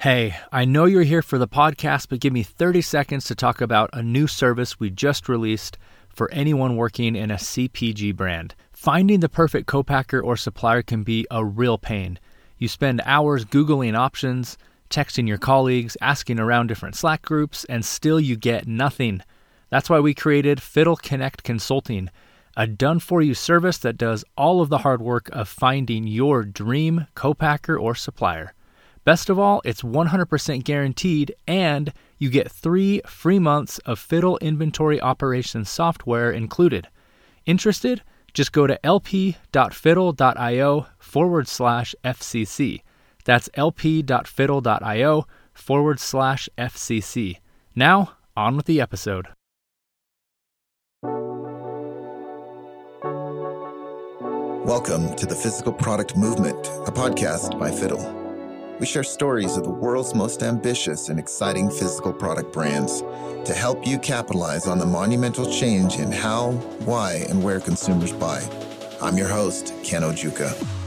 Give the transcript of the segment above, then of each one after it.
Hey, I know you're here for the podcast, but give me 30 seconds to talk about a new service we just released for anyone working in a CPG brand. Finding the perfect co-packer or supplier can be a real pain. You spend hours Googling options, texting your colleagues, asking around different Slack groups, and still you get nothing. That's why we created Fiddle Connect Consulting, a done for you service that does all of the hard work of finding your dream co-packer or supplier. Best of all, it's 100% guaranteed, and you get three free months of Fiddle inventory operations software included. Interested? Just go to lp.fiddle.io forward slash FCC. That's lp.fiddle.io forward slash FCC. Now, on with the episode. Welcome to the Physical Product Movement, a podcast by Fiddle. We share stories of the world's most ambitious and exciting physical product brands to help you capitalize on the monumental change in how, why, and where consumers buy. I'm your host, Ken Ojuka.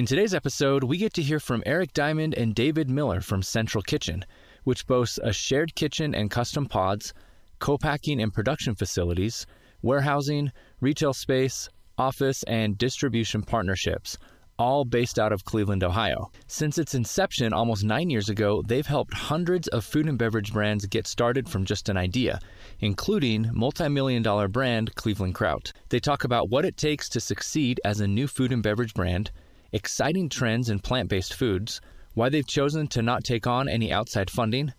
In today's episode, we get to hear from Eric Diamond and David Miller from Central Kitchen, which boasts a shared kitchen and custom pods, co-packing and production facilities, warehousing, retail space, office, and distribution partnerships, all based out of Cleveland, Ohio. Since its inception almost nine years ago, they've helped hundreds of food and beverage brands get started from just an idea, including multi-million dollar brand Cleveland Kraut. They talk about what it takes to succeed as a new food and beverage brand, exciting trends in plant based foods, why they've chosen to not take on any outside funding,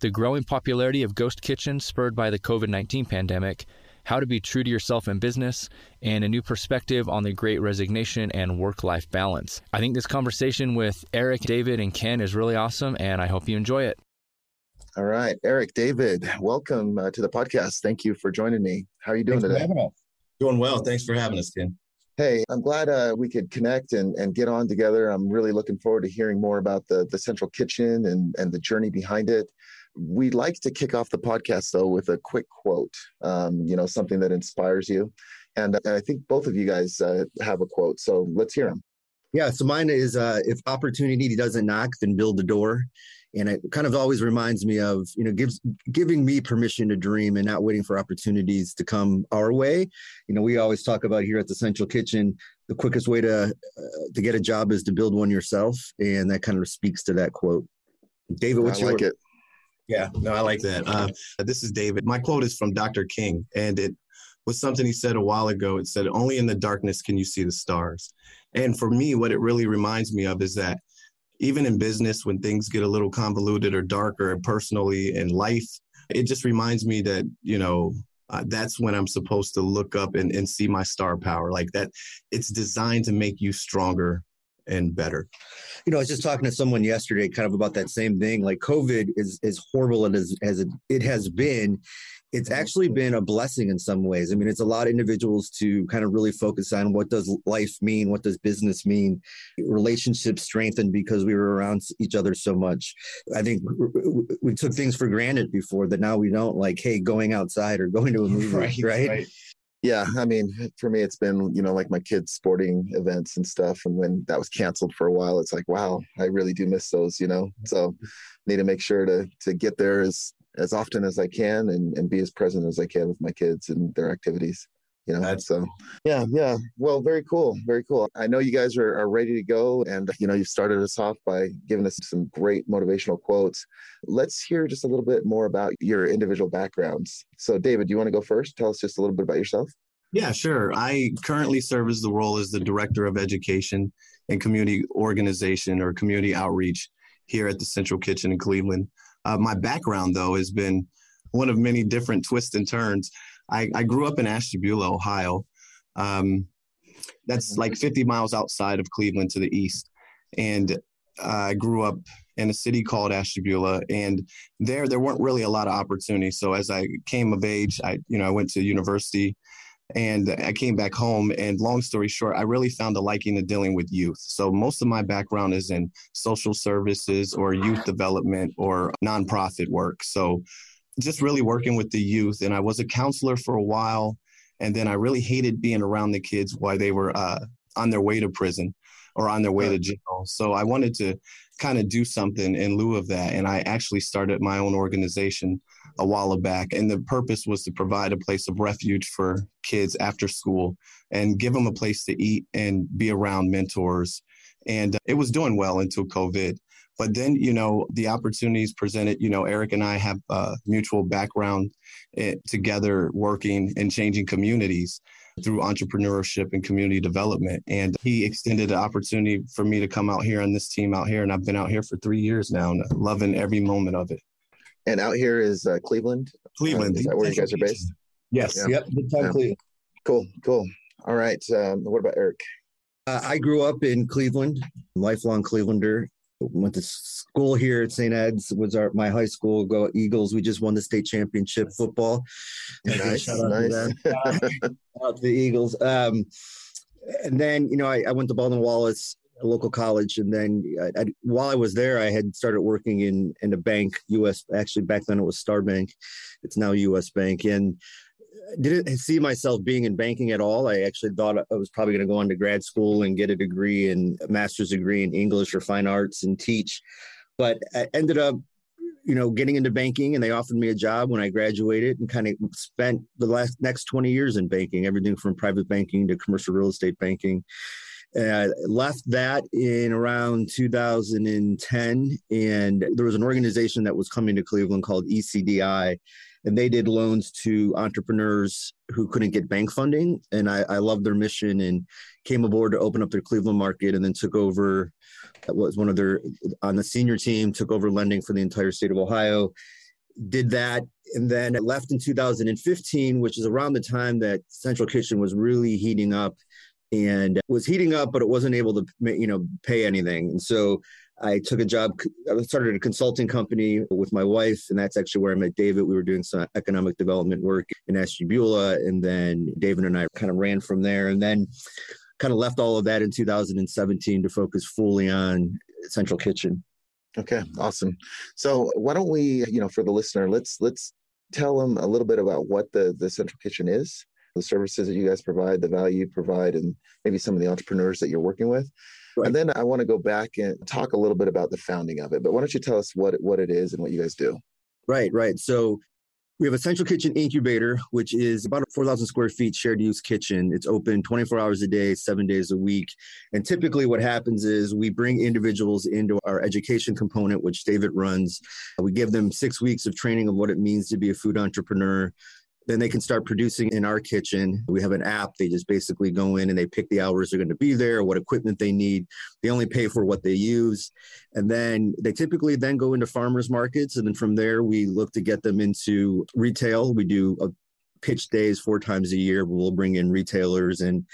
the growing popularity of ghost kitchens spurred by the COVID 19 pandemic, how to be true to yourself in business, and a new perspective on the great resignation and work life balance. I think this conversation with Eric, David, and Ken is really awesome, and I hope you enjoy it. All right, Eric, David, welcome uh, to the podcast. Thank you for joining me. How are you doing Thanks today? Doing well. Thanks for having us, Ken. Hey, I'm glad uh, we could connect and, and get on together. I'm really looking forward to hearing more about the, the central kitchen and, and the journey behind it. We'd like to kick off the podcast, though, with a quick quote, um, you know, something that inspires you. And, and I think both of you guys uh, have a quote. So let's hear them. Yeah. So mine is uh, if opportunity doesn't knock, then build the door and it kind of always reminds me of you know gives giving me permission to dream and not waiting for opportunities to come our way. You know we always talk about here at the central kitchen the quickest way to uh, to get a job is to build one yourself. And that kind of speaks to that quote. David what's I your like it. Yeah no i like that. Uh, this is david. My quote is from dr king and it was something he said a while ago. It said only in the darkness can you see the stars. And for me what it really reminds me of is that even in business when things get a little convoluted or darker personally in life it just reminds me that you know uh, that's when i'm supposed to look up and, and see my star power. Like that it's designed to make you stronger and better. You know i was just talking to someone yesterday kind of about that same thing. Like covid is as horrible as, as it, it has been it's actually been a blessing in some ways. I mean, it's a lot of individuals to kind of really focus on what does life mean, what does business mean. Relationships strengthened because we were around each other so much. I think we took things for granted before that now we don't. Like, hey, going outside or going to a movie, right? right? right. Yeah, I mean, for me, it's been you know like my kids' sporting events and stuff, and when that was canceled for a while, it's like, wow, I really do miss those, you know. So, need to make sure to to get there as as often as I can and, and be as present as I can with my kids and their activities. You know, That's, so yeah, yeah. Well, very cool, very cool. I know you guys are, are ready to go, and you know you've started us off by giving us some great motivational quotes. Let's hear just a little bit more about your individual backgrounds. So, David, do you want to go first? Tell us just a little bit about yourself. Yeah, sure. I currently serve as the role as the director of education and community organization or community outreach here at the Central Kitchen in Cleveland. Uh, my background, though, has been one of many different twists and turns. I, I grew up in Ashtabula, Ohio. Um, that's mm-hmm. like 50 miles outside of Cleveland to the east. And uh, I grew up in a city called Ashtabula, and there there weren't really a lot of opportunities. So as I came of age, I you know I went to university And I came back home, and long story short, I really found a liking to dealing with youth. So most of my background is in social services or youth development or nonprofit work. So just really working with the youth. And I was a counselor for a while. And then I really hated being around the kids while they were uh, on their way to prison or on their way to jail. So I wanted to kind of do something in lieu of that. And I actually started my own organization a while back. And the purpose was to provide a place of refuge for kids after school and give them a place to eat and be around mentors. And it was doing well until COVID. But then, you know, the opportunities presented, you know, Eric and I have a mutual background eh, together working and changing communities through entrepreneurship and community development. And he extended an opportunity for me to come out here on this team out here. And I've been out here for three years now loving every moment of it. And out here is uh, Cleveland. Cleveland. Uh, is that where you guys are based? Yes. Yeah. Yep. Yeah. Cleveland. Cool. Cool. All right. Um, what about Eric? Uh, I grew up in Cleveland, lifelong Clevelander. Went to school here at St. Ed's. Was our my high school. Go Eagles! We just won the state championship football. Nice, Shout out nice. to them. out to the Eagles. Um, and then you know I, I went to Baldwin Wallace, a local college, and then I, I, while I was there, I had started working in in a bank, U.S. Actually, back then it was Star Bank. It's now U.S. Bank, and didn't see myself being in banking at all. I actually thought I was probably going to go on to grad school and get a degree in a master's degree in English or fine arts and teach. But I ended up, you know, getting into banking and they offered me a job when I graduated and kind of spent the last next 20 years in banking, everything from private banking to commercial real estate banking. Uh, left that in around 2010, and there was an organization that was coming to Cleveland called ECDI, and they did loans to entrepreneurs who couldn't get bank funding. And I, I loved their mission and came aboard to open up their Cleveland market, and then took over. That Was one of their on the senior team, took over lending for the entire state of Ohio. Did that, and then left in 2015, which is around the time that Central Kitchen was really heating up and was heating up, but it wasn't able to, you know, pay anything. And so I took a job. I started a consulting company with my wife, and that's actually where I met David. We were doing some economic development work in Ashtabula, and then David and I kind of ran from there, and then kind of left all of that in 2017 to focus fully on Central Kitchen. Okay, awesome. So why don't we, you know, for the listener, let's let's tell them a little bit about what the the Central Kitchen is the services that you guys provide, the value you provide, and maybe some of the entrepreneurs that you're working with. Right. And then I want to go back and talk a little bit about the founding of it. But why don't you tell us what what it is and what you guys do? Right, right. So we have a central kitchen incubator, which is about a 4,000 square feet shared use kitchen. It's open 24 hours a day, seven days a week. And typically, what happens is we bring individuals into our education component, which David runs. We give them six weeks of training of what it means to be a food entrepreneur then they can start producing in our kitchen. We have an app. They just basically go in and they pick the hours they're going to be there, what equipment they need. They only pay for what they use. And then they typically then go into farmers markets. And then from there, we look to get them into retail. We do a pitch days four times a year. We'll bring in retailers and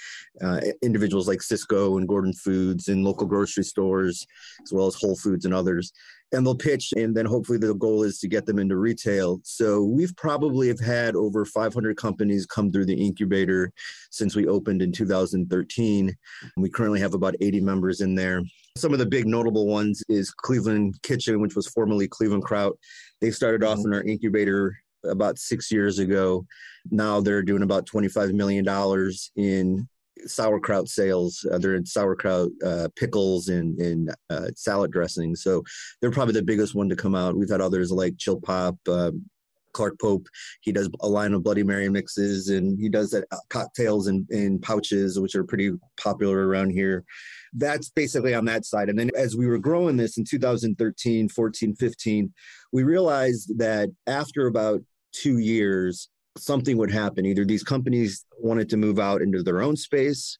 uh, individuals like Sysco and Gordon Foods and local grocery stores, as well as Whole Foods and others and they'll pitch and then hopefully the goal is to get them into retail. So we've probably have had over 500 companies come through the incubator since we opened in 2013 we currently have about 80 members in there. Some of the big notable ones is cleveland kitchen which was formerly cleveland kraut. They started off in our incubator about six years ago. Now they're doing about 25 million dollars in sauerkraut sales. Uh, they're in sauerkraut uh, pickles and, and uh, salad dressing. So they're probably the biggest one to come out. We've had others like Chill Pop, um, Clark Pope. He does a line of Bloody Mary mixes and he does that uh, cocktails in, in pouches, which are pretty popular around here. That's basically on that side. And then as we were growing this in 2013, 14, 15, we realized that after about two years, something would happen. Either these companies wanted to move out into their own space,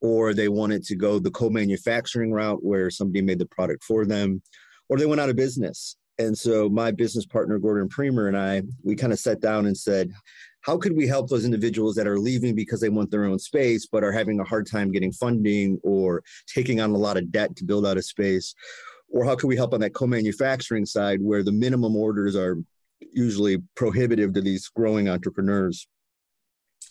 or they wanted to go the co manufacturing route where somebody made the product for them, or they went out of business. And so my business partner, Gordon Priemer, and I, we kind of sat down and said, how could we help those individuals that are leaving because they want their own space but are having a hard time getting funding or taking on a lot of debt to build out a space? Or how can we help on that co manufacturing side where the minimum orders are usually prohibitive to these growing entrepreneurs.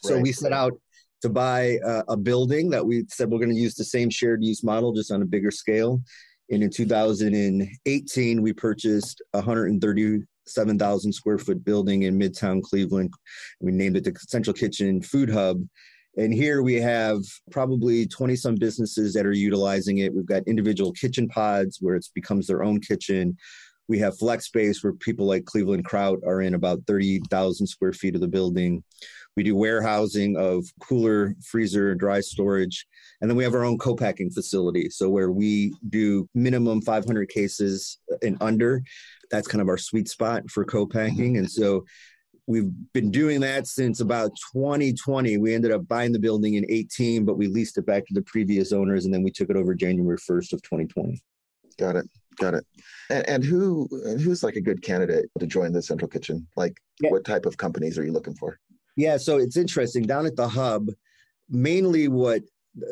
So Right. we set out to buy uh, a building that we said we're going to use the same shared use model, just on a bigger scale. And in 2018, we purchased a 137,000 square foot building in Midtown Cleveland. We named it the Central Kitchen Food Hub. And here we have probably 20 some businesses that are utilizing it. We've got individual kitchen pods where it becomes their own kitchen. We have flex space where people like Cleveland Kraut are in about 30,000 square feet of the building. We do warehousing of cooler, freezer, dry storage. And then we have our own co-packing facility. So where we do minimum 500 cases and under, that's kind of our sweet spot for co-packing. And so we've been doing that since about 2020. We ended up buying the building in 18, but we leased it back to the previous owners and then we took it over January 1st of 2020. Got it. Got it. And, and who and who's like a good candidate to join the central kitchen? Like Yeah. what type of companies are you looking for? Yeah, so it's interesting. Down at the hub, mainly what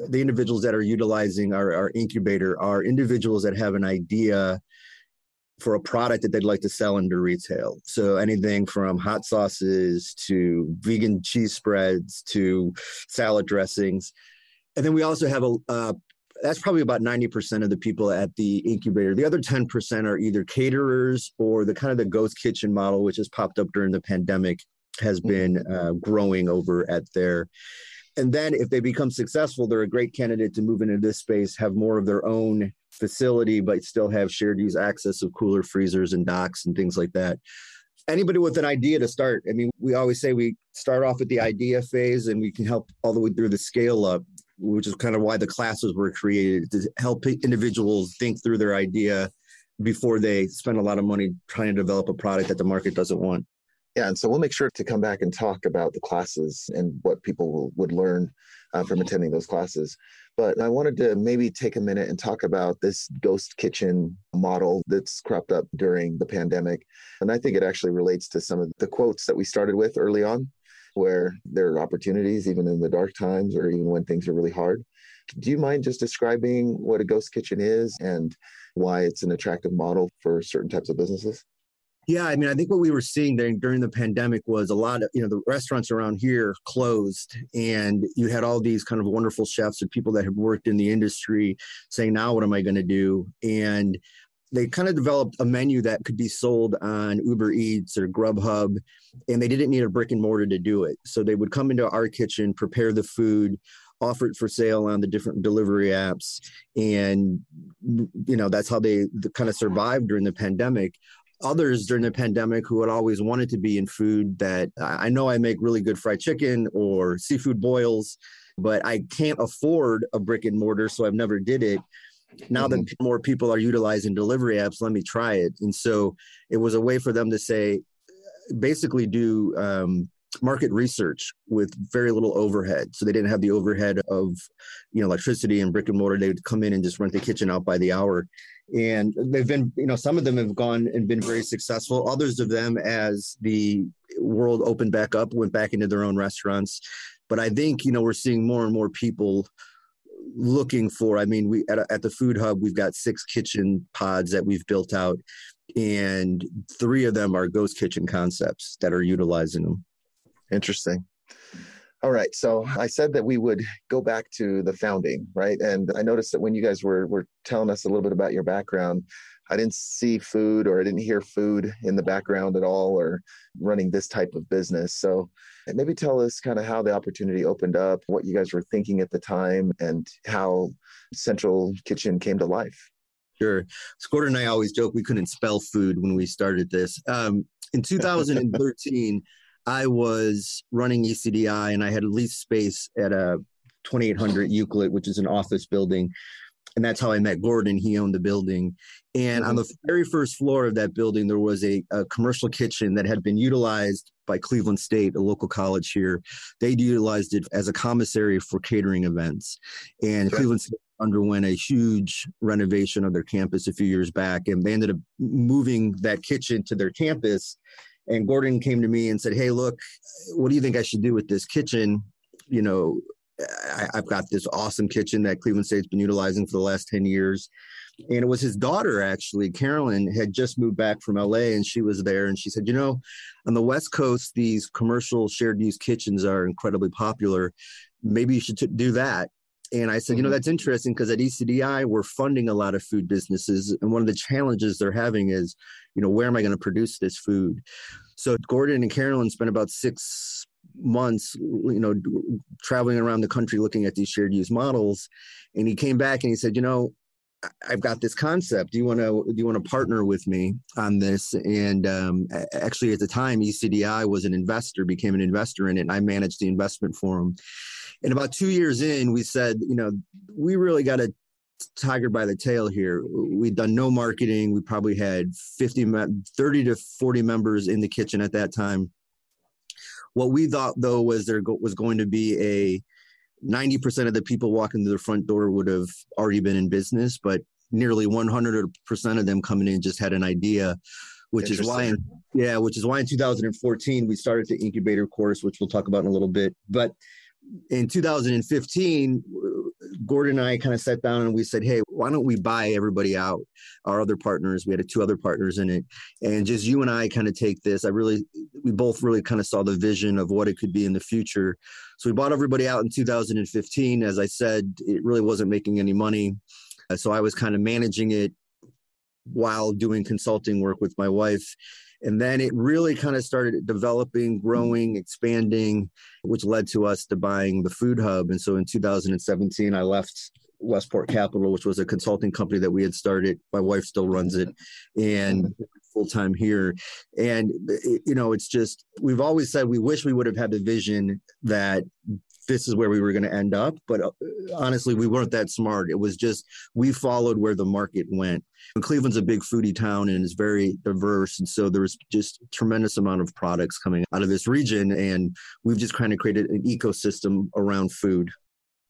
the individuals that are utilizing our, our incubator are individuals that have an idea for a product that they'd like to sell into retail. So anything from hot sauces to vegan cheese spreads to salad dressings. And then we also have a uh, that's probably about 90% of the people at the incubator. The other 10% are either caterers or the kind of the ghost kitchen model, which has popped up during the pandemic, has been uh, growing over at there. And then if they become successful, they're a great candidate to move into this space, have more of their own facility, but still have shared use access of cooler freezers and docks and things like that. Anybody with an idea to start, I mean, we always say we start off with the idea phase and we can help all the way through the scale up, which is kind of why the classes were created to help individuals think through their idea before they spend a lot of money trying to develop a product that the market doesn't want. Yeah, and so we'll make sure to come back and talk about the classes and what people will, would learn uh, from attending those classes. But I wanted to maybe take a minute and talk about this ghost kitchen model that's cropped up during the pandemic. And I think it actually relates to some of the quotes that we started with early on, where there are opportunities even in the dark times or even when things are really hard. Do you mind just describing what a ghost kitchen is and why it's an attractive model for certain types of businesses? Yeah, I mean, I think what we were seeing during during the pandemic was a lot of you know the restaurants around here closed, and you had all these kind of wonderful chefs and people that had worked in the industry saying, "Now, what am I going to do?" And they kind of developed a menu that could be sold on Uber Eats or Grubhub, and they didn't need a brick and mortar to do it. So they would come into our kitchen, prepare the food, offer it for sale on the different delivery apps, and you know that's how they kind of survived during the pandemic others during the pandemic who had always wanted to be in food that I know I make really good fried chicken or seafood boils, but I can't afford a brick and mortar, so I've never did it. Now that more people are utilizing delivery apps, let me try it. And so it was a way for them to say, basically do um, market research with very little overhead. So they didn't have the overhead of, you know, electricity and brick and mortar. They would come in and just rent the kitchen out by the hour and they've been you know some of them have gone and been very successful others of them as the world opened back up went back into their own restaurants but i think you know we're seeing more and more people looking for i mean we at, at the food hub we've got six kitchen pods that we've built out and three of them are ghost kitchen concepts that are utilizing them Interesting. All right. So I said that we would go back to the founding, right? And I noticed that when you guys were were telling us a little bit about your background, I didn't see food or I didn't hear food in the background at all or running this type of business. So maybe tell us kind of how the opportunity opened up, what you guys were thinking at the time, and how Central Kitchen came to life. Sure. Squirter and I always joke we couldn't spell food when we started this. Um, in 2013, I was running ECDI and I had leased space at a 2800 Euclid, which is an office building. And that's how I met Gordon. He owned the building. And on the mm-hmm. very first floor of that building, there was a, a commercial kitchen that had been utilized by Cleveland State, a local college here. They utilized it as a commissary for catering events. And Okay. Cleveland State underwent a huge renovation of their campus a few years back. And they ended up moving that kitchen to their campus. And Gordon came to me and said, Hey, look, what do you think I should do with this kitchen? You know, I, I've got this awesome kitchen that Cleveland State's been utilizing for the last 10 years. and it was his daughter actually carolyn had just moved back from la and she was there and she said you know on the west coast these commercial shared use kitchens are incredibly popular maybe you should t- do that and I said, you know, mm-hmm. that's interesting because at ECDI, we're funding a lot of food businesses. And one of the challenges they're having is, you know, where am I going to produce this food? So Gordon and Carolyn spent about six months, you know, traveling around the country looking at these shared use models. And he came back and he said, you know, I've got this concept. Do you want to do you want to partner with me on this? And um, actually, at the time, ECDI was an investor, became an investor in it, and I managed the investment for him. And about two years in, we said, you know, we really got a tiger by the tail here. We'd done no marketing. We probably had 50, 30 to 40 members in the kitchen at that time. What we thought though was there was going to be a 90% of the people walking to the front door would have already been in business, but nearly 100% of them coming in just had an idea, which is why, in, yeah, which is why in 2014 we started the incubator course, which we'll talk about in a little bit. But in 2015, Gordon and I kind of sat down and we said, hey, why don't we buy everybody out, our other partners? We had two other partners in it. And just you and I kind of take this. I really, we both really kind of saw the vision of what it could be in the future. So we bought everybody out in 2015. As I said, it really wasn't making any money. So I was kind of managing it while doing consulting work with my wife. And then it really kind of started developing, mm-hmm. growing, expanding, which led to us to buying the Food Hub. And so in 2017, I left Westport Capital, which was a consulting company that we had started. My wife still runs it, and mm-hmm. full time here. And eh, you know, it's just we've always said we wish we would have had the vision that this is where we were going to end up. But uh, honestly, we weren't that smart. It was just we followed where the market went. And Cleveland's a big foodie town and is very diverse, and so there was just tremendous amount of products coming out of this region, and we've just kind of created an ecosystem around food.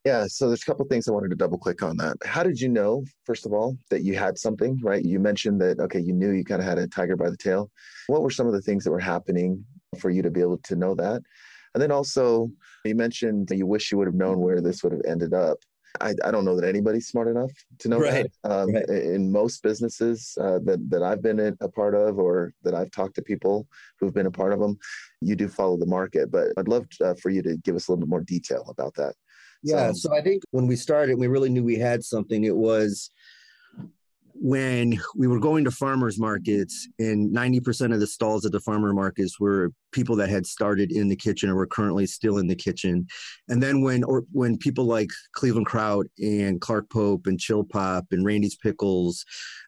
Yeah, so there's a couple things I wanted to double click on that. How did you know, first of all, that you had something, right? You mentioned that, okay, you knew you kind of had a tiger by the tail. What were some of the things that were happening for you to be able to know that? And then also, you mentioned you wish you would have known where this would have ended up. I, I don't know that anybody's smart enough to know right. that. Um, right. In most businesses uh, that, that I've been a part of or that I've talked to people who've been a part of them, you do follow the market. But I'd love uh, for you to give us a little bit more detail about that. Yeah. So, so I think when we started, we really knew we had something. It was when we were going to farmers markets and 90% of the stalls at the farmer markets were people that had started in the kitchen or were currently still in the kitchen. And then when or when people like cleveland kraut and clark pope and chill pop and randy's pickles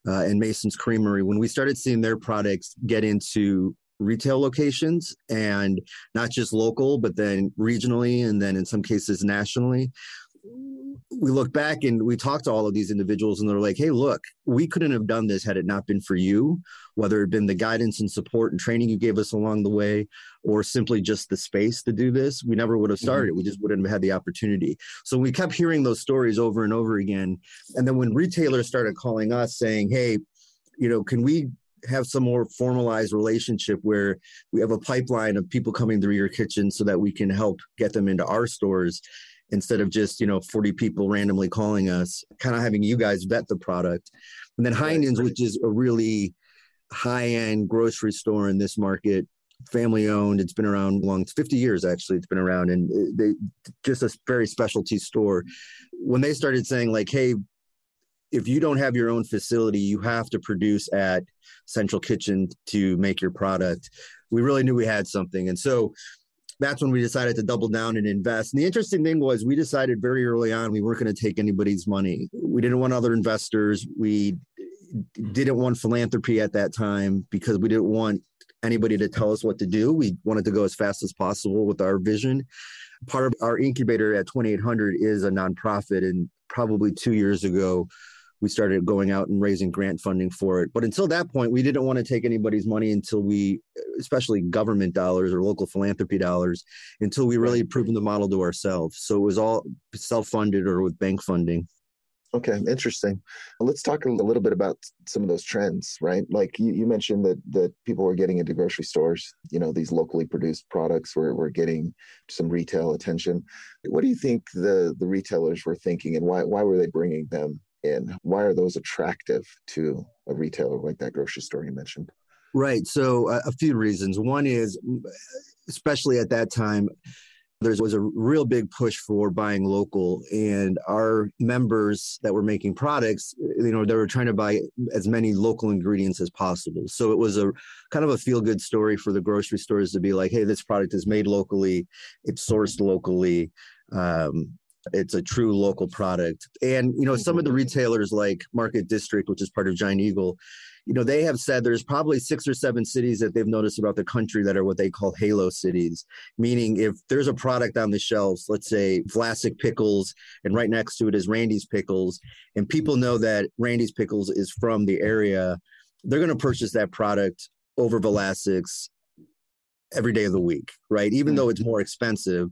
uh, and mason's creamery when we started seeing their products get into retail locations and not just local but then regionally and then in some cases nationally we look back and we talk to all of these individuals and they're like hey look we couldn't have done this had it not been for you whether it had been the guidance and support and training you gave us along the way or simply just the space to do this we never would have mm-hmm. started mm-hmm. we just wouldn't have had the opportunity so we kept hearing those stories over and over again and then when retailers started calling us saying hey you know can we have some more formalized relationship where we have a pipeline of people coming through your kitchen so that we can help get them into our stores instead of just you know 40 people randomly calling us kind of having you guys vet the product. And then heinen's which is a really high-end grocery store in this market family owned it's been around long 50 years actually it's been around and uh, they just a very specialty store. When they started saying like hey if you don't have your own facility you have to produce at central kitchen to make your product we really knew we had something. And so that's when we decided to double down and invest. And the interesting thing was we decided very early on we weren't going to take anybody's money. We didn't want other investors. We didn't want philanthropy at that time because we didn't want anybody to tell us what to do. We wanted to go as fast as possible with our vision. Part of our incubator at 2800 is a nonprofit and probably 2 years ago we started going out and raising grant funding for it. But until that point, we didn't want to take anybody's money until we, especially government dollars or local philanthropy dollars, until we really proven the model to ourselves. So it was all self funded or with bank funding. Okay, interesting. Let's talk a little bit about some of those trends, right? Like you, you mentioned that that people were getting into grocery stores. You know, these locally produced products were, were getting some retail attention. What do you think the the retailers were thinking, and why why were they bringing them in. Why are those attractive to a retailer like that grocery store you mentioned? Right. So, uh, a few reasons. One is, especially at that time, there was a real big push for buying local and our members that were making products you know they were trying to buy as many local ingredients as possible so it was a kind of a feel good story for the grocery stores to be like hey this product is made locally it's sourced locally um, it's a true local product. And you know some of the mm-hmm. retailers like market district which is part of giant eagle you know, they have said there's probably six or seven cities that they've noticed about the country that are what they call halo cities, meaning if there's a product on the shelves, let's say Vlasic pickles, and right next to it is Randy's pickles, and people know that Randy's pickles is from the area, they're going to purchase that product over Vlasic's every day of the week, right? Even though it's mm-hmm. more expensive,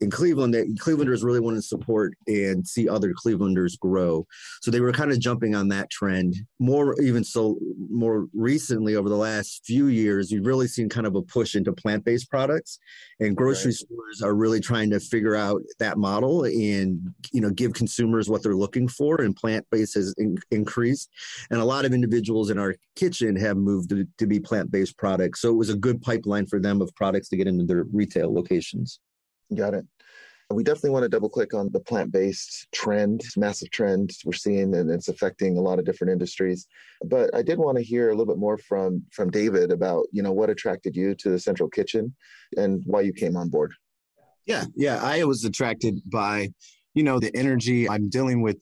in Cleveland, they, Clevelanders really want to support and see other Clevelanders grow. So they were kind of jumping on that trend. More even so, more recently over the last few years, you've really seen kind of a push into plant-based products, and grocery right. stores are really trying to figure out that model and you know give consumers what they're looking for. And plant-based has in, increased, and a lot of individuals in our kitchen have moved to, to be plant-based products. So it was a good pipeline for them of products to get into their retail locations. Got it. We definitely want to double click on the plant based trend, massive trend we're seeing, and it's affecting a lot of different industries. But I did want to hear a little bit more from from David about you know what attracted you to the Central Kitchen and why you came on board. Yeah, yeah, I was attracted by you know the energy. I'm dealing with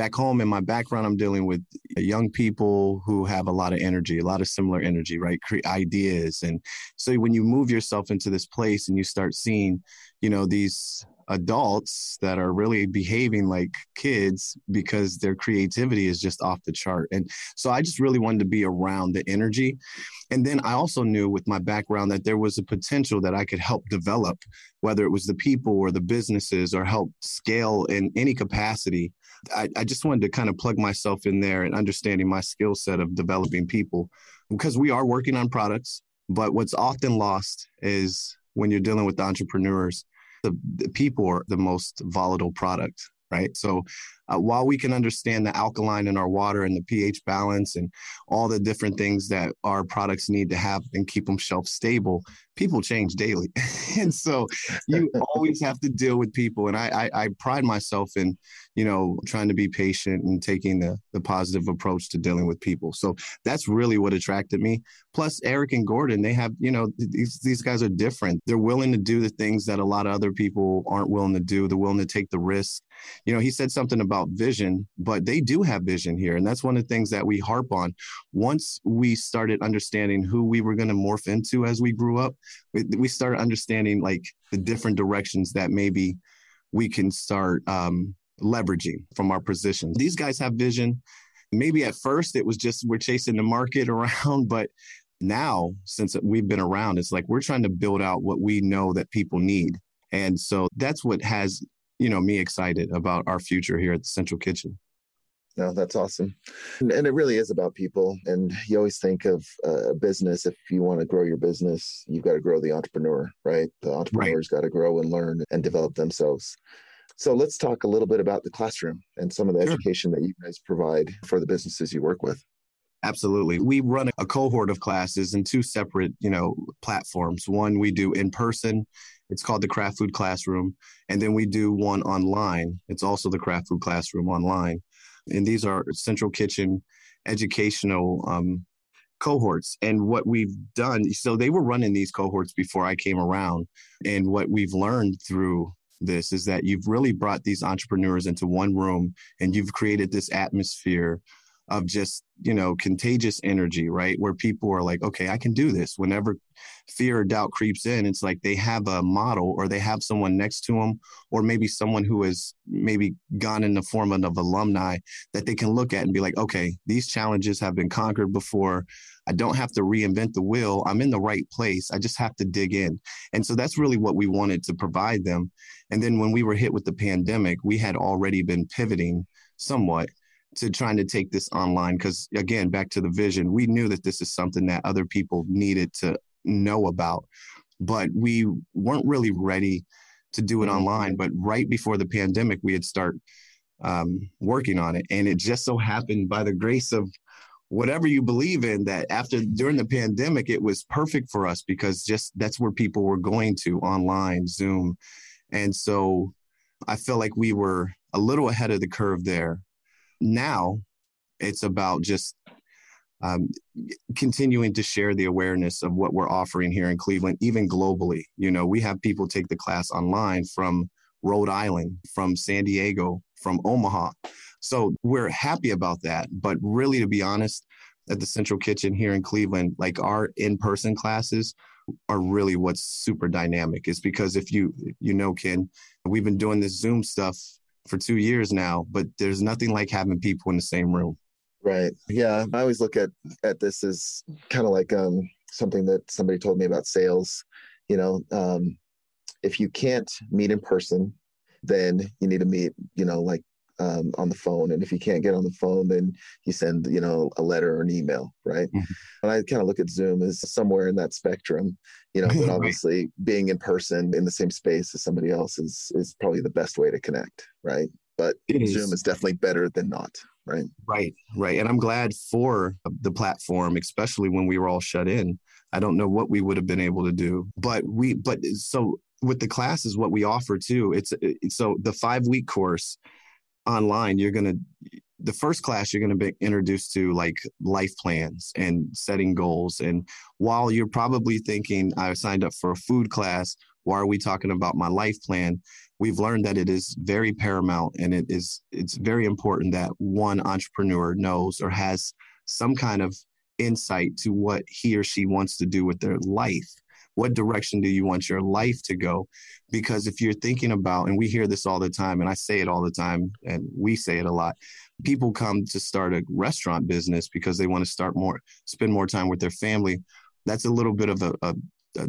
back home in my background. I'm dealing with uh, young people who have a lot of energy, a lot of similar energy, right? Create ideas, and so when you move yourself into this place and you start seeing you know these adults that are really behaving like kids because their creativity is just off the chart. And so I just really wanted to be around the energy. And then I also knew with my background that there was a potential that I could help develop, whether it was the people or the businesses or help scale in any capacity. I, I just wanted to kind of plug myself in there and understanding my skill set of developing people because we are working on products. But what's often lost is when you're dealing with entrepreneurs the, the people are the most volatile product right? So uh, while we can understand the alkaline in our water and the pH balance and all the different things that our products need to have and keep them shelf stable, people change daily. and so you always have to deal with people. And I, I, I, pride myself in, you know, trying to be patient and taking the, the positive approach to dealing with people. So that's really what attracted me. Plus Eric and Gordon, they have, you know, these, these guys are different. They're willing to do the things that a lot of other people aren't willing to do. They're willing to take the risk. You know, he said something about vision, but they do have vision here. And that's one of the things that we harp on. Once we started understanding who we were going to morph into as we grew up, we, started understanding like the different directions that maybe we can start um, leveraging from our positions. These guys have vision. Maybe at first it was just we're chasing the market around, but now since we've been around, it's like we're trying to build out what we know that people need. And so that's what has you know me excited about our future here at the Central Kitchen. No, that's awesome. And, and, it really is about people. And you always think of a business, if you want to grow your business, you've got to grow the entrepreneur, right? The entrepreneur's right. got to grow and learn and develop themselves. So let's talk a little bit about the classroom and some of the sure. education that you guys provide for the businesses you work with. Absolutely. We run a cohort of classes in two separate, you know, platforms. One we do in person it's called the Craft Food Classroom. And then we do one online. It's also the Craft Food Classroom online. And these are Central Kitchen educational um, cohorts. And what we've done, so they were running these cohorts before I came around. And what we've learned through this is that you've really brought these entrepreneurs into one room and you've created this atmosphere of just you know contagious energy right? Where people are like okay i can do this. Whenever fear or doubt creeps in it's like they have a model or they have someone next to them or maybe someone who has maybe gone in the form of alumni that they can look at and be like okay these challenges have been conquered before. I don't have to reinvent the wheel. I'm in the right place. I just have to dig in. And so that's really what we wanted to provide them. And then when we were hit with the pandemic we had already been pivoting somewhat to trying to take this online because again back to the vision we knew that this is something that other people needed to know about but we weren't really ready to do it mm-hmm. online but right before the pandemic we had start um, working on it. And it just so happened by the grace of whatever you believe in that after during the pandemic, it was perfect for us because just that's where people were going to online, Zoom. And so I felt like we were a little ahead of the curve there. Now it's about just um, continuing to share the awareness of what we're offering here in Cleveland, even globally. You know, we have people take the class online from Rhode Island, from San Diego, from Omaha. So we're happy about that. But really, to be honest, at the Central Kitchen here in Cleveland, like our in person classes are really what's super dynamic. Is because if you, you know, Ken, we've been doing this Zoom stuff for two years now, but there's nothing like having people in the same room. Right. Yeah. I always look at at this as kind of like um, something that somebody told me about sales. You know, um, if you can't meet in person, then you need to meet. You know, like um, on the phone. And if you can't get on the phone, then you send, you know, a letter or an email, right? Mm-hmm. And I kind of look at Zoom as somewhere in that spectrum, you know, but obviously right. being in person in the same space as somebody else is is probably the best way to connect, right? But Zoom is definitely better than not right right right and i'm glad for the platform especially when we were all shut in i don't know what we would have been able to do but we but so with the classes what we offer too it's, it's so the five week course online you're going to the first class you're going to be introduced to like life plans and setting goals. And while you're probably thinking i signed up for a food class why are we talking about my life plan? we've learned that it is very paramount and it is it's very important that one entrepreneur knows or has some kind of insight to what he or she wants to do with their life what direction do you want your life to go because if you're thinking about and we hear this all the time and i say it all the time and we say it a lot people come to start a restaurant business because they want to start more spend more time with their family that's a little bit of a, a, a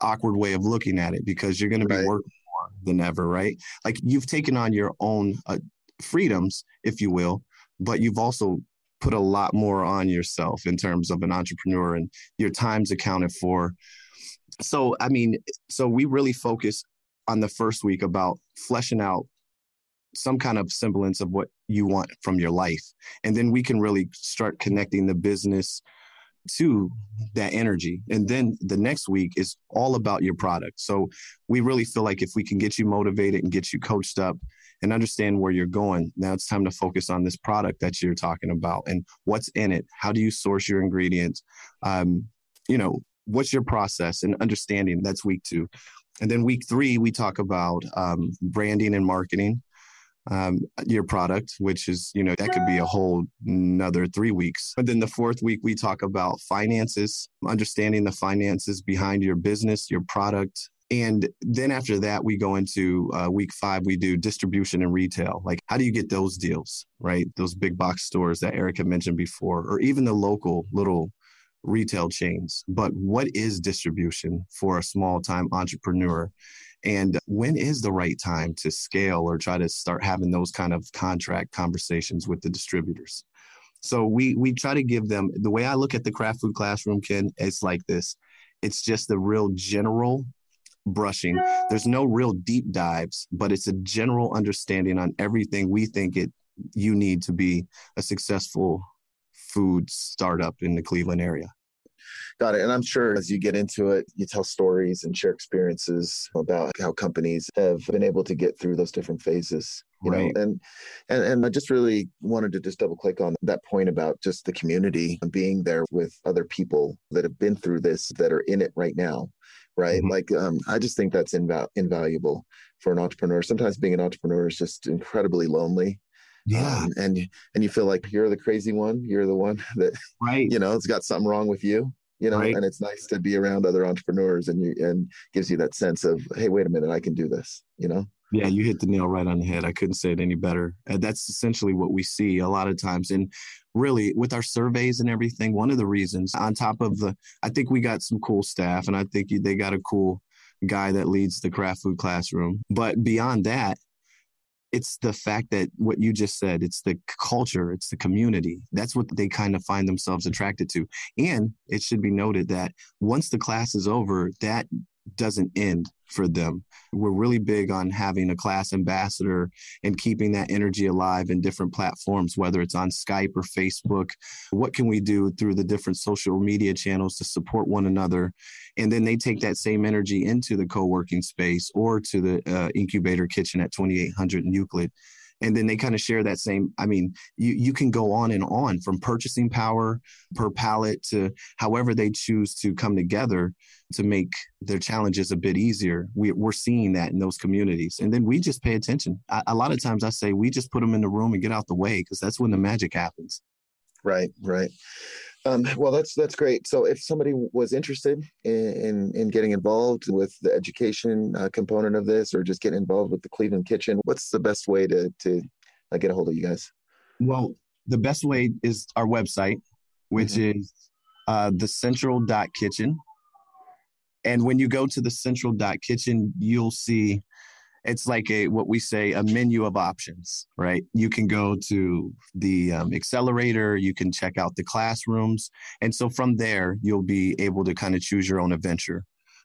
awkward way of looking at it because you're going to be right. working more than ever, right? Like you've taken on your own uh, freedoms, if you will, but you've also put a lot more on yourself in terms of an entrepreneur and your time's accounted for. So, I mean, so we really focus on the first week about fleshing out some kind of semblance of what you want from your life. And then we can really start connecting the business to that energy. And then the next week is all about your product. So we really feel like if we can get you motivated and get you coached up and understand where you're going, now it's time to focus on this product that you're talking about and what's in it. How do you source your ingredients? Um, you know, what's your process and understanding? That's week two. And then week three, we talk about um, branding and marketing um, your product, which is, you know, that could be a whole another three weeks. but then the fourth week, we talk about finances, understanding the finances behind your business, your product. And then after that, we go into uh, week five, we do distribution and retail. Like, how do you get those deals, right? Those big box stores that Erica mentioned before, or even the local little retail chains. But what is distribution for a small time entrepreneur? And when is the right time to scale or try to start having those kind of contract conversations with the distributors? So we we try to give them the way I look at the craft food classroom, Ken, it's like this. It's just the real general brushing. There's no real deep dives, but it's a general understanding on everything we think it you need to be a successful food startup in the Cleveland area. Got it. And I'm sure as you get into it, you tell stories and share experiences about how companies have been able to get through those different phases. You right. know, and and and I just really wanted to just double click on that point about just the community and being there with other people that have been through this that are in it right now right? Mm-hmm. Like, um, I just think that's inval- invaluable for an entrepreneur. Sometimes being an entrepreneur is just incredibly lonely. Yeah, um, and and you feel like you're the crazy one. You're the one that, right? You know, it's got something wrong with you you know right. and it's nice to be around other entrepreneurs and you and gives you that sense of hey wait a minute i can do this you know yeah you hit the nail right on the head i couldn't say it any better and that's essentially what we see a lot of times and really with our surveys and everything one of the reasons on top of the i think we got some cool staff and i think they got a cool guy that leads the craft food classroom but beyond that it's the fact that what you just said it's the culture it's the community. That's what they kind of find themselves attracted to. And it should be noted that once the class is over that doesn't end for them. We're really big on having a class ambassador and keeping that energy alive in different platforms, whether it's on Skype or Facebook. What can we do through the different social media channels to support one another? And then they take that same energy into the co working space or to the uh, incubator kitchen at 2800 in Euclid and then they kind of share that same i mean you you can go on and on from purchasing power per pallet to however they choose to come together to make their challenges a bit easier. We, we're seeing that in those communities. And then we just pay attention. I, a lot of times i say we just put them in the room and get out the way because that's when the magic happens. Right right um, well, that's that's great. So, if somebody was interested in in, in getting involved with the education uh, component of this, or just getting involved with the Cleveland Kitchen, what's the best way to to uh, get a hold of you guys? Well, the best way is our website, which mm-hmm. is uh, the central dot kitchen. And when you go to the central dot kitchen, you'll see it's like a what we say a menu of options right? You can go to the um, accelerator you can check out the classrooms and so from there you'll be able to kind of choose your own adventure.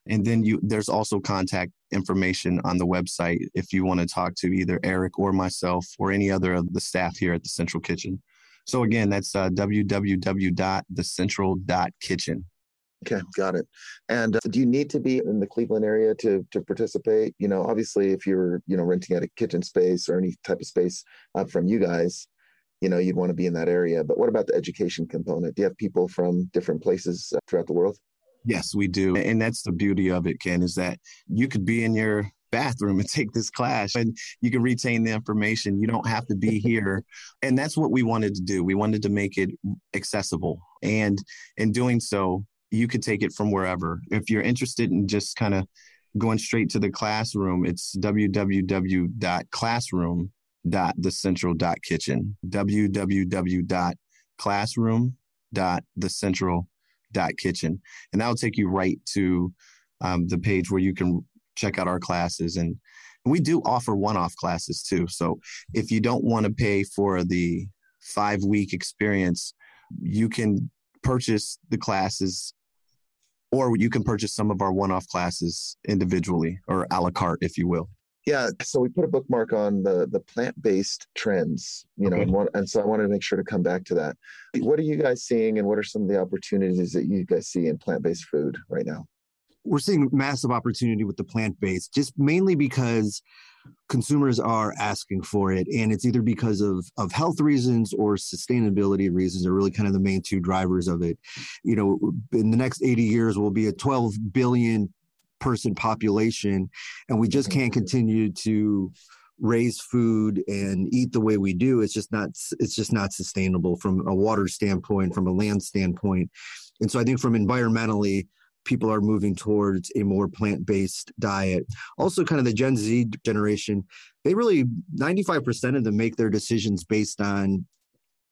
And then you there's also contact information on the website if you want to talk to either eric or myself or any other of the staff here at the central kitchen. So again that's uh, www.thecentral.kitchen Okay, got it. And uh, do you need to be in the Cleveland area to to participate? You know, obviously, if you're you know renting out a kitchen space or any type of space uh, from you guys, you know, you'd want to be in that area. But what about the education component? Do you have people from different places uh, throughout the world? Yes, we do, and that's the beauty of it, Ken, is that you could be in your bathroom and take this class and you can retain the information you don't have to be here and that's what we wanted to do we wanted to make it accessible and in doing so you could take it from wherever. If you're interested in just kind of going straight to the classroom, it's www.classroom.thecentral.kitchen. www.classroom.thecentral.kitchen. And that will take you right to um, the page where you can check out our classes. And we do offer one off classes too. So if you don't want to pay for the five week experience, you can purchase the classes or you can purchase some of our one-off classes individually or a la carte, if you will. Yeah, so we put a bookmark on the the plant-based trends, you know, okay. and, one, and so I wanted to make sure to come back to that. What are you guys seeing, and what are some of the opportunities that you guys see in plant-based food right now? We're seeing massive opportunity with the plant-based, just mainly because consumers are asking for it and it's either because of of health reasons or sustainability reasons are really kind of the main two drivers of it. You know in the next 80 years we'll be a 12 billion person population and we just mm-hmm. can't continue to raise food and eat the way we do. It's just not it's just not sustainable from a water standpoint from a land standpoint. And so i think from environmentally people are moving towards a more plant-based diet. Also kind of the gen z generation they really 95% of them make their decisions based on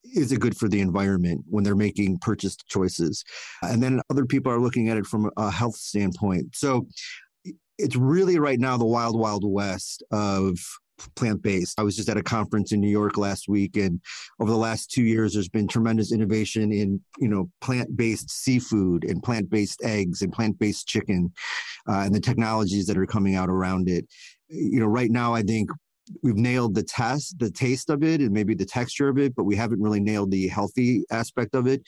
is it good for the environment when they're making purchase choices? And then other people are looking at it from a health standpoint. So it's really right now the wild wild west of plant based. I was just at a conference in New York last week, and over the last two years, there's been tremendous innovation in you know plant based seafood and plant based eggs and plant based chicken, uh, and the technologies that are coming out around it. You know, right now, I think we've nailed the test, the taste of it, and maybe the texture of it, but we haven't really nailed the healthy aspect of it.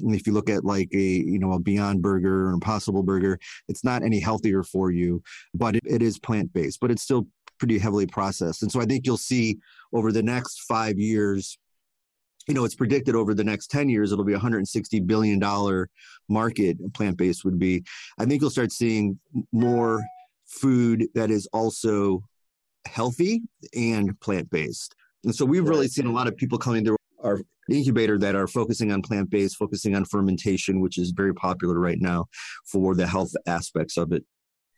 And if you look at like a you know a Beyond Burger or Impossible Burger, it's not any healthier for you, but it, it is plant based, but it's still pretty heavily processed. And so I think you'll see over the next five years, you know, it's predicted over the next 10 years, it'll be a $160 billion market, plant based would be. I think you'll start seeing more food that is also healthy and plant based. And so we've really seen a lot of people coming through our incubator that are focusing on plant based, focusing on fermentation, which is very popular right now for the health aspects of it.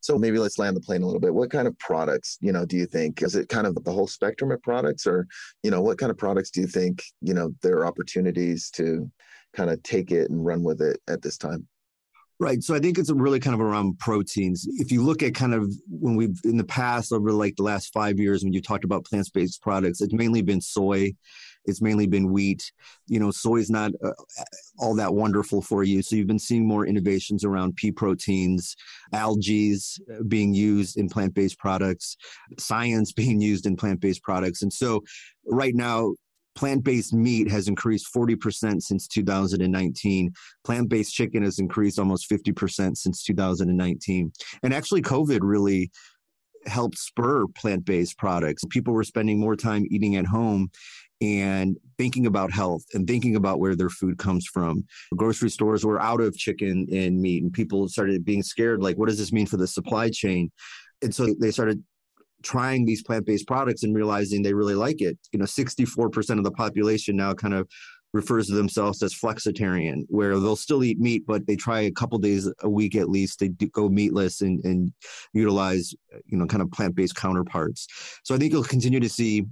So maybe let's land the plane a little bit. What kind of products, you know, do you think? Is it kind of the whole spectrum of products or, you know, what kind of products do you think, you know, there are opportunities to kind of take it and run with it at this time? Right. So I think it's really kind of around proteins. If you look at kind of when we've in the past over like the last five years when you talked about plant-based products, it's mainly been soy it's mainly been wheat. You know, soy is not uh, all that wonderful for you. So you've been seeing more innovations around pea proteins, algae uh, being used in plant based products, science being used in plant based products. And so right now, plant based meat has increased 40% since 2019. Plant based chicken has increased almost 50% since 2019. And actually, COVID really helped spur plant based products. People were spending more time eating at home and thinking about health and thinking about where their food comes from. Grocery stores were out of chicken and meat, and people started being scared like, what does this mean for the supply chain? And so they started trying these plant-based products and realizing they really like it. You know, 64% of the population now kind of refers to themselves as flexitarian, where they'll still eat meat, but they try a couple days a week at least. They go meatless and, and utilize, you know, kind of plant-based counterparts. So I think you'll continue to see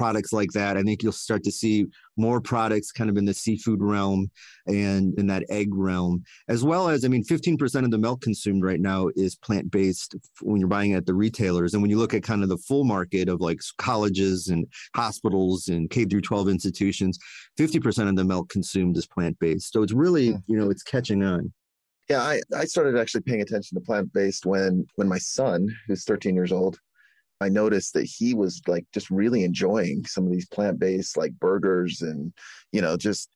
products like that. I think you'll start to see more products kind of in the seafood realm and in that egg realm, as well as, I mean, 15% of the milk consumed right now is plant based when you're buying at the retailers. And when you look at kind of the full market of like colleges and hospitals and K through 12 institutions, 50% of the milk consumed is plant based. So it's really, hmm. you know, it's catching on. Yeah, I, I started actually paying attention to plant based when when my son, who's 13 years old, I noticed that he was like just really enjoying some of these plant-based like burgers and you know just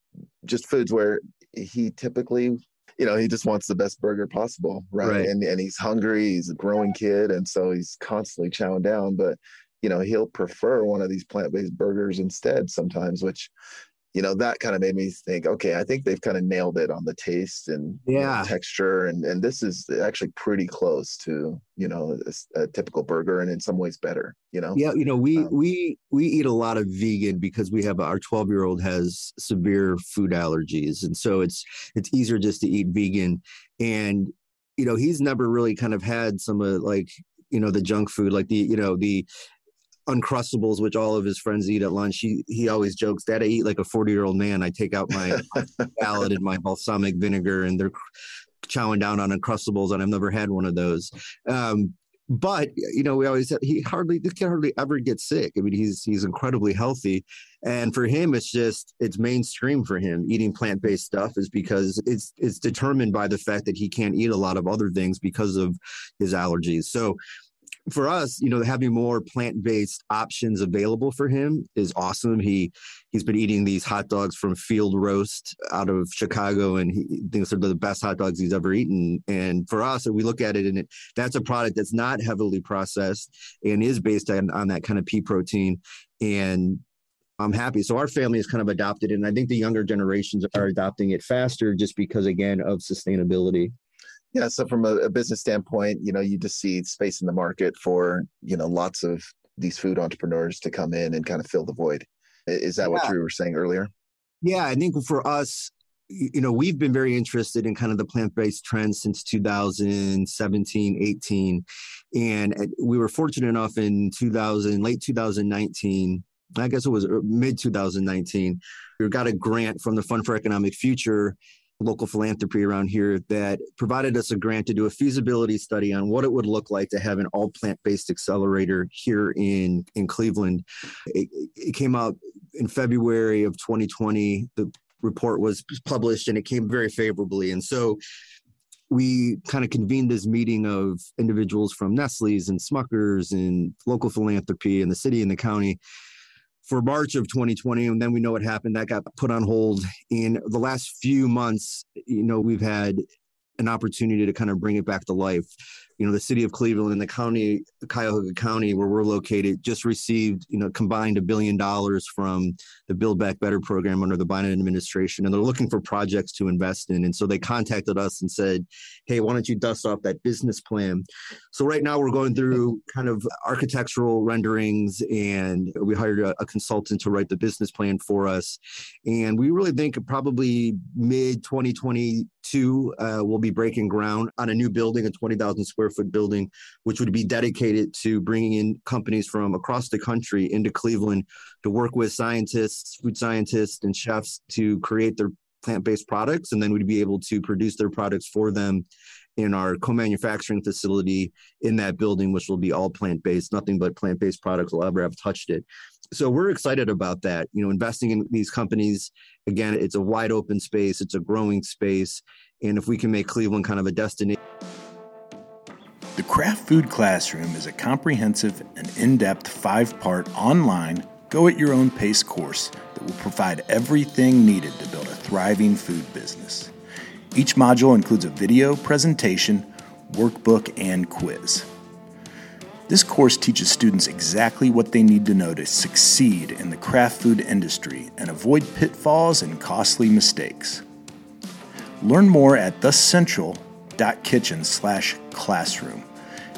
just foods where he typically you know he just wants the best burger possible right, right. and and he's hungry he's a growing kid and so he's constantly chowing down but you know he'll prefer one of these plant-based burgers instead sometimes which you know that kind of made me think okay i think they've kind of nailed it on the taste and yeah you know, texture and and this is actually pretty close to you know a, a, typical burger and in some ways better you know? Yeah you know we um, we we eat a lot of vegan because we have our 12 year old has severe food allergies and so it's it's easier just to eat vegan. And you know he's never really kind of had some of like you know the junk food like the you know the uncrustables which all of his friends eat at lunch he he always jokes that i eat like a 40 year old man. I take out my salad and my balsamic vinegar and they're chowing down on uncrustables and i've never had one of those. Um, but you know we always he hardly he can hardly ever get sick. I mean he's he's incredibly healthy. And for him it's just it's mainstream for him. Eating plant-based stuff is because it's it's determined by the fact that he can't eat a lot of other things because of his allergies. So for us, you know, having more plant-based options available for him is awesome. He he's been eating these hot dogs from Field Roast out of Chicago, and he thinks they're the best hot dogs he's ever eaten. And for us, we look at it, and it, that's a product that's not heavily processed and is based on, on that kind of pea protein. And I'm happy. So our family has kind of adopted it, and I think the younger generations are adopting it faster, just because again of sustainability. Yeah, so from a, a, business standpoint, you know, you just see space in the market for, you know, lots of these food entrepreneurs to come in and kind of fill the void. Is that yeah. what you were saying earlier? Yeah, I think for us, you know, we've been very interested in kind of the plant-based trends since 2017, 18. And we were fortunate enough in 2000, late 2019, I guess it was uh, mid 2019, we got a grant from the Fund for Economic Future local philanthropy around here that provided us a grant to do a feasibility study on what it would look like to have an all plant-based accelerator here in in Cleveland. It, it came out in February of 2020. The report was published and it came very favorably. And so we kind of convened this meeting of individuals from Nestle's and Smuckers and local philanthropy and the city and the county for March of 2020. And then we know what happened. That got put on hold. In the last few months, you know, we've had an opportunity to kind of bring it back to life you know, the city of Cleveland and the county, Cuyahoga County, where we're located, just received, you know, combined a billion dollars from the Build Back Better program under the Biden administration. And they're looking for projects to invest in. And so they contacted us and said, hey, why don't you dust off that business plan? So right now we're going through kind of architectural renderings and we hired a, a consultant to write the business plan for us. And we really think probably mid 2022, uh, we'll be breaking ground on a new building, a 20,000 square foot building, which would be dedicated to bringing in companies from across the country into Cleveland to work with scientists, food scientists, and chefs to create their plant-based products. And then we'd be able to produce their products for them in our co-manufacturing facility in that building which will be all plant-based. Nothing but plant-based products will ever have touched it so we're excited about that you know investing in these companies. Again it's a wide open space it's a growing space and if we can make cleveland kind of a destination. The craft food classroom is a comprehensive and in-depth five-part online go at your own pace course that will provide everything needed to build a thriving food business. Each module includes a video presentation workbook and quiz this course teaches students exactly what they need to know to succeed in the craft food industry and avoid pitfalls and costly mistakes. Learn more at thecentral.kitchen slash classroom.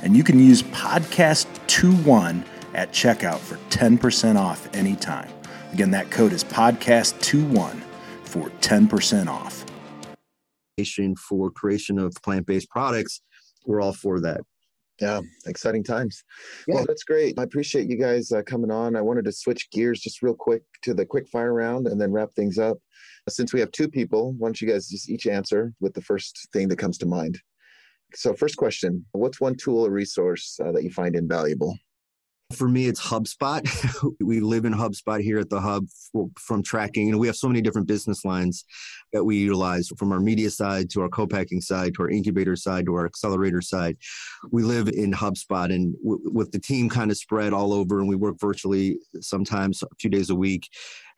And you can use podcast21 at checkout for 10% off anytime. Again, that code is podcast21 for 10% off. For creation of plant based products, we're all for that. Yeah, exciting times. Yeah. Well, that's great. I appreciate you guys uh, coming on. I wanted to switch gears just real quick to the quick fire round and then wrap things up. Since we have two people, why don't you guys just each answer with the first thing that comes to mind? So, first question What's one tool or resource uh, that you find invaluable? For me, it's HubSpot. we live in HubSpot here at the Hub from tracking. You know, we have so many different business lines that we utilize from our media side to our co-packing side to our incubator side to our accelerator side. We live in HubSpot and w- with the team kind of spread all over and we work virtually sometimes a few days a week.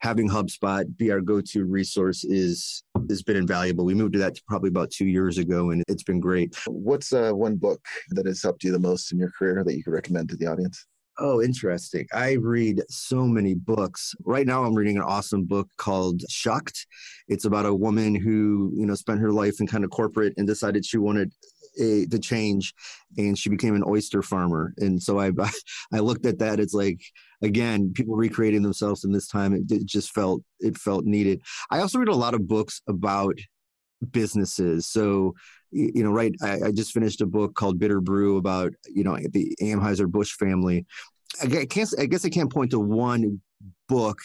Having HubSpot be our go-to resource is has been invaluable. We moved to that probably about two years ago and it's been great. What's uh, one book that has helped you the most in your career that you could recommend to the audience? Oh, interesting. I read so many books. Right now I'm reading an awesome book called Shucked. It's about a woman who, you know, spent her life in kind of corporate and decided she wanted a, to change and she became an oyster farmer. And so I I looked at that it's like again, people recreating themselves in this time it, it just felt it felt needed. I also read a lot of books about businesses. So you know, right. I, I, just finished a book called Bitter Brew about, you know, the Anheuser Busch family. I can't, I guess I can't point to one book,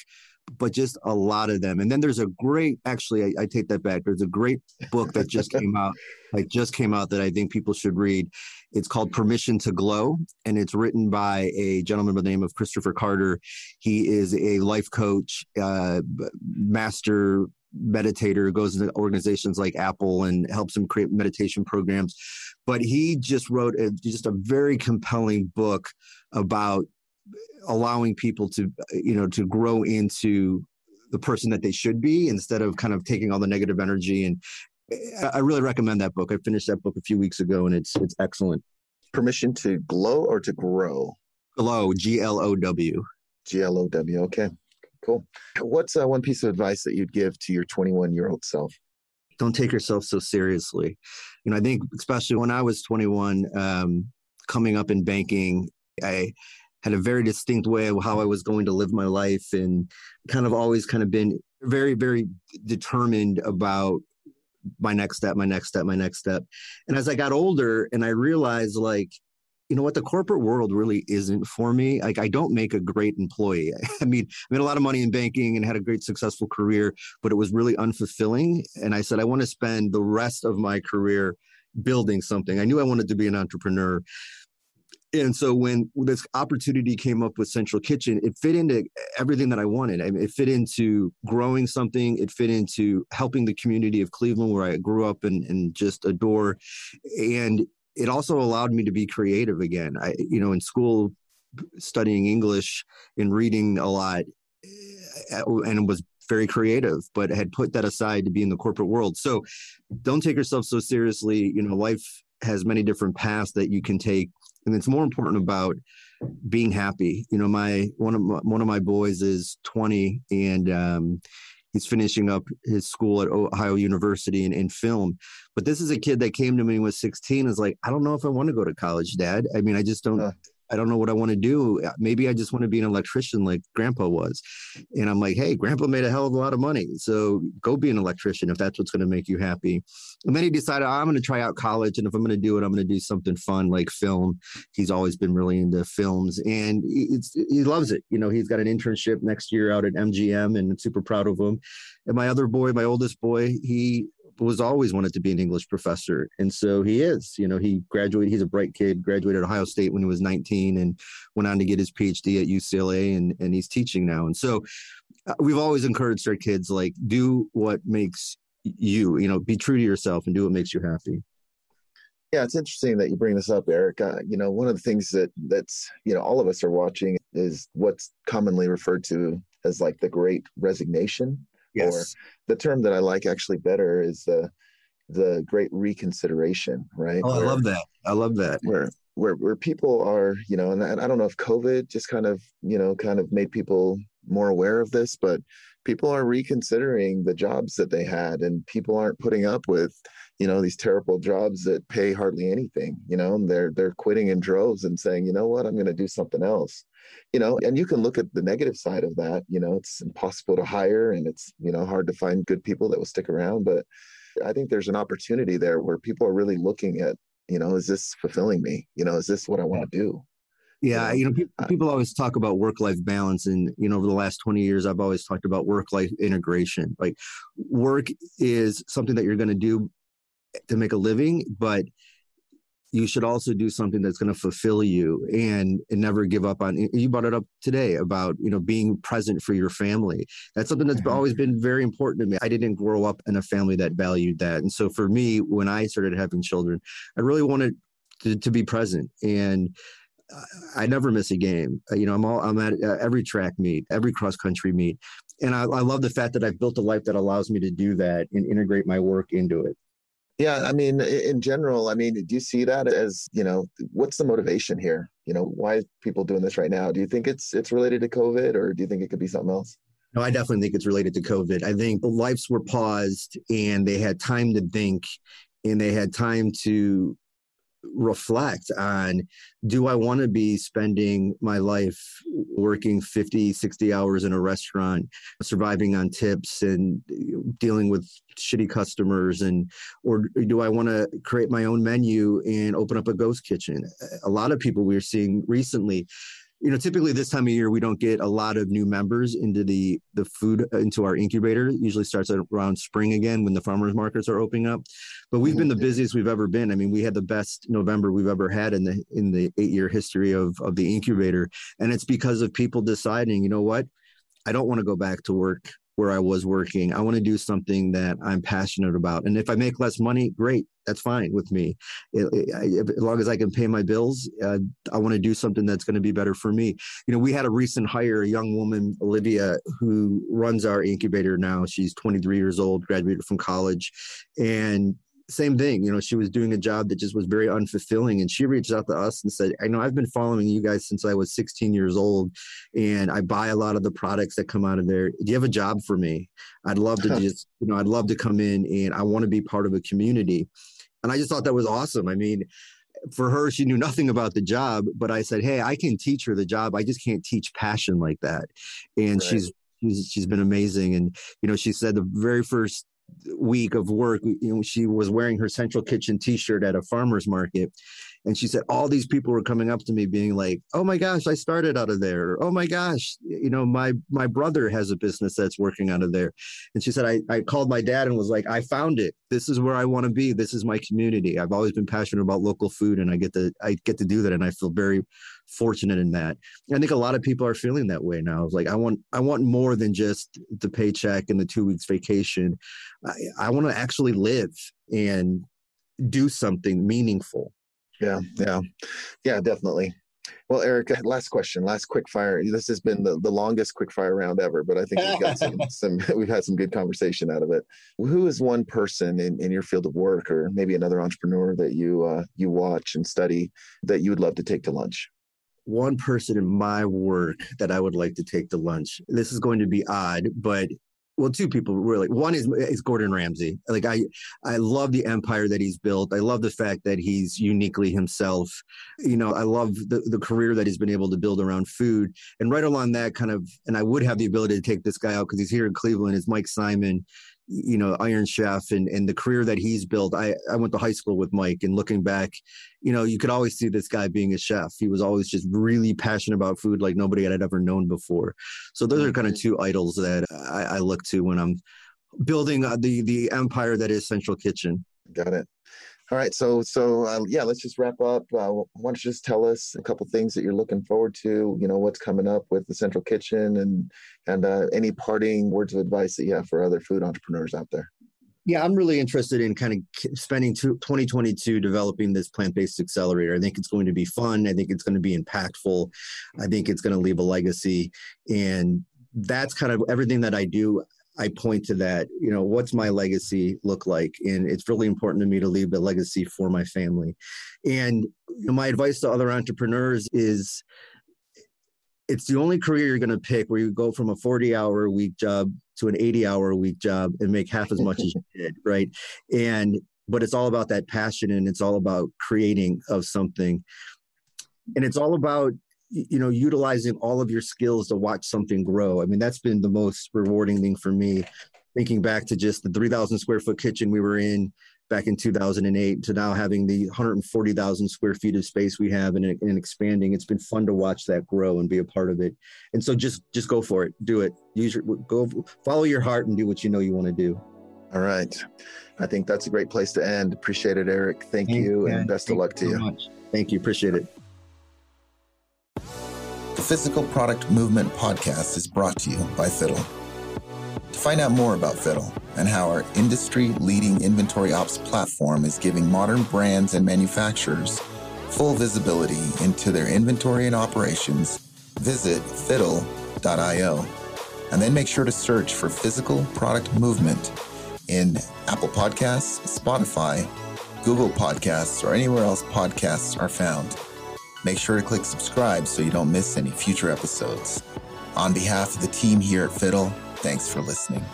but just a lot of them. And then there's a great, actually, I, I take that back. There's a great book that just came out, like just came out that I think people should read. It's called Permission to Glow, and it's written by a gentleman by the name of Kristoffer Carter. He is a life coach, uh, master meditator goes into organizations like apple and helps them create meditation programs. But he just wrote a, just a very compelling book about allowing people to you know to grow into the person that they should be instead of kind of taking all the negative energy. And i really recommend that book. I finished that book a few weeks ago and it's it's excellent. Permission to glow or to grow? Glow g-l-o-w g-l-o-w okay Cool. What's uh, one piece of advice that you'd give to your 21 year old self? Don't take yourself so seriously. You know, I think especially when I was 21, um, coming up in banking, I had a very distinct way of how I was going to live my life and kind of always kind of been very, very determined about my next step, my next step, my next step. And as I got older and I realized like, you know what the corporate world really isn't for me like i don't make a great employee. I mean i made a lot of money in banking and had a great successful career but it was really unfulfilling and i said i want to spend the rest of my career building something. I knew i wanted to be an entrepreneur. And so when this opportunity came up with central kitchen it fit into everything that i wanted. I mean, it fit into growing something it fit into helping the community of cleveland where i grew up and, and just adore. And it also allowed me to be creative again. I, you know, in school, studying English and reading a lot, eh, and was very creative, but had put that aside to be in the corporate world. So, don't take yourself so seriously. You know, life has many different paths that you can take, and it's more important about being happy. You know, my one of my, one of my boys is 20, and um, he's finishing up his school at Ohio University in, in film. But this is a kid that came to me when he was 16 is like, I don't know if I want to go to college, dad. I mean, I just don't, uh. I don't know what I want to do. Uh, maybe I just want to be an electrician like grandpa was. And I'm like, hey, grandpa made a hell of a lot of money. So go be an electrician if that's what's going to make you happy. And then he decided, I'm going to try out college. And if I'm going to do it, I'm going to do something fun like film. He's always been really into films and he loves it. You know, he's got an internship next year out at MGM and I'm super proud of him. And my other boy, my oldest boy, he was always wanted to be an English professor. And so he is, you know, he graduated, he's a bright kid, graduated Ohio State when he was 19 and went on to get his PhD at UCLA and, and he's teaching now. And so uh, we've always encouraged our kids, like, do what makes you, you know, be true to yourself and do what makes you happy. Yeah, it's interesting that you bring this up, Eric. Uh, you know, one of the things that that's you know all of us are watching is what's commonly referred to as like the Great Resignation. Yes. Or the term that I like actually better is the the great reconsideration, right? Oh, where, I love that. I love that. Where where where people are, you know, and I, I don't know if COVID just kind of, you know, kind of made people more aware of this, but people are reconsidering the jobs that they had and people aren't putting up with you know these terrible jobs that pay hardly anything you know and they're they're quitting in droves and saying you know what i'm going to do something else you know and you can look at the negative side of that you know it's impossible to hire and it's you know hard to find good people that will stick around but i think there's an opportunity there where people are really looking at you know is this fulfilling me you know is this what i want to do yeah, you know, people, people always talk about work life balance. And, you know, over the last 20 years, I've always talked about work life integration. Like, work is something that you're going to do to make a living, but you should also do something that's going to fulfill you and, and never give up on you brought it up today about you know being present for your family that's something that's mm-hmm. always been very important to me i didn't grow up in a family that valued that and so for me when i started having children i really wanted to, to be present and I never miss a game. Uh, you know, I'm all I'm at uh, every track meet, every cross country meet, and I, I, love the fact that I've built a life that allows me to do that and integrate my work into it. Yeah, I mean, in general, I mean, do you see that as you know, what's the motivation here? You know, why people doing this right now? Do you think it's it's related to COVID, or do you think it could be something else? No, I definitely think it's related to COVID. I think lives were paused and they had time to think and they had time to reflect on do I want to be spending my life working 50, 60 hours in a restaurant, surviving on tips and dealing with shitty customers and or do I want to create my own menu and open up a ghost kitchen? A lot of people we're seeing recently you know typically this time of year we don't get a lot of new members into the the food into our incubator it usually starts around spring again when the farmers markets are opening up but we've been the mm-hmm. busiest we've ever been i mean we had the best november we've ever had in the in the eight year history of of the incubator and it's because of people deciding you know what i don't want to go back to work where I was working. I want to do something that I'm passionate about. And if I make less money, great. That's fine with me. It, it, as long as I can pay my bills, uh, I want to do something that's going to be better for me. You know, we had a recent hire, a young woman, Olivia, who runs our incubator now. She's 23 years old, graduated from college. And same thing. You know, she was doing a job that just was very unfulfilling. And she reached out to us and said, I know I've been following you guys since I was 16 years old and I buy a lot of the products that come out of there. Do you have a job for me? I'd love to just, you know, I'd love to come in and I want to be part of a community. And I just thought that was awesome. I mean, for her, she knew nothing about the job, but I said, Hey, I can teach her the job. I just can't teach passion like that. And right. she's, she's, she's been amazing. And, you know, she said the very first week of work, you know, she was wearing her Central Kitchen T-shirt at a farmer's market, and she said all these people were coming up to me being like oh my gosh i started out of there. Oh my gosh you know my my brother has a business that's working out of there and she said i, I called my dad and was like i found it. This is where i want to be. This is my community. I've always been passionate about local food and i get to i get to do that and i feel very fortunate in that i think a lot of people are feeling that way now. Like i want i want more than just the paycheck and the two weeks vacation. I, I want to actually live and do something meaningful yeah, yeah, yeah, definitely. Well, Eric, uh, last question, last quick fire. This has been the, the longest quick fire round ever, but I think we've got some, some we've had some good conversation out of it. Who is one person in, in your field of work, or maybe another entrepreneur that you uh, you watch and study that you would love to take to lunch? One person in my work that I would like to take to lunch. This is going to be odd, but well two people really one is is gordon ramsay. Like i i love the empire that he's built. I love the fact that he's uniquely himself. You know i love the, the career that he's been able to build around food. And right along that kind of and i would have the ability to take this guy out because he's here in cleveland is mike symon you know iron chef and and the career that he's built i i went to high school with mike and looking back you know you could always see this guy being a chef. He was always just really passionate about food like nobody had ever known before. So those are kind of two idols that i, I look to when i'm building uh, the the empire that is central kitchen. Got it all right, so so uh, yeah, let's just wrap up. Uh, why don't you just tell us a couple things that you're looking forward to? You know, what's coming up with the Central Kitchen, and and uh, any parting words of advice that you have for other food entrepreneurs out there. Yeah, I'm really interested in kind of spending 2022 developing this plant-based accelerator. I think it's going to be fun. I think it's going to be impactful. I think it's going to leave a legacy, and that's kind of everything that I do. I point to that, you know, what's my legacy look like? And it's really important to me to leave a legacy for my family. And you know, my advice to other entrepreneurs is it's the only career you're going to pick where you go from a 40 hour a week job to an 80 hour a week job and make half as much as you did, right? And but it's all about that passion and it's all about creating of something. And it's all about you know utilizing all of your skills to watch something grow i mean that's been the most rewarding thing for me thinking back to just the 3000 square foot kitchen we were in back in 2008 to now having the 140,000 square feet of space we have and, and, expanding. It's been fun to watch that grow and be a part of it. And so just just go for it. Do it. Use your go follow your heart and do what you know you want to do. All right. I think that's a great place to end. Appreciate it, Eric. Thank, Thank you and best Thank of luck to you. Much. Thank you. Appreciate it. The Physical Product Movement podcast is brought to you by Fiddle. To find out more about Fiddle and how our industry leading inventory ops platform is giving modern brands and manufacturers full visibility into their inventory and operations, visit fiddle.io. And then make sure to search for Physical Product Movement in Apple Podcasts, Spotify, Google Podcasts, or anywhere else podcasts are found. Make sure to click subscribe so you don't miss any future episodes. On behalf of the team here at Fiddle, thanks for listening.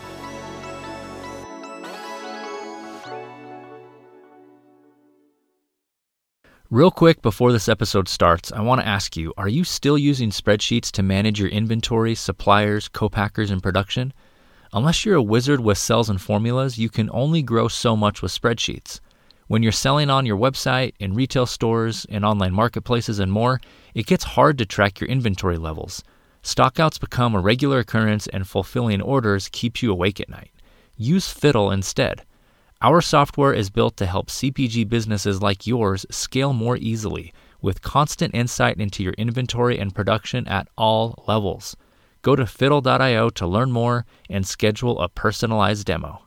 Real quick before this episode starts, I want to ask you are you still using spreadsheets to manage your inventory, suppliers, co-packers, and production? Unless you're a wizard with cells and formulas, you can only grow so much with spreadsheets. When you're selling on your website, in retail stores, in online marketplaces, and more, it gets hard to track your inventory levels. Stockouts become a regular occurrence, and fulfilling orders keeps you awake at night. Use Fiddle instead. Our software is built to help CPG businesses like yours scale more easily with constant insight into your inventory and production at all levels. Go to fiddle.io to learn more and schedule a personalized demo.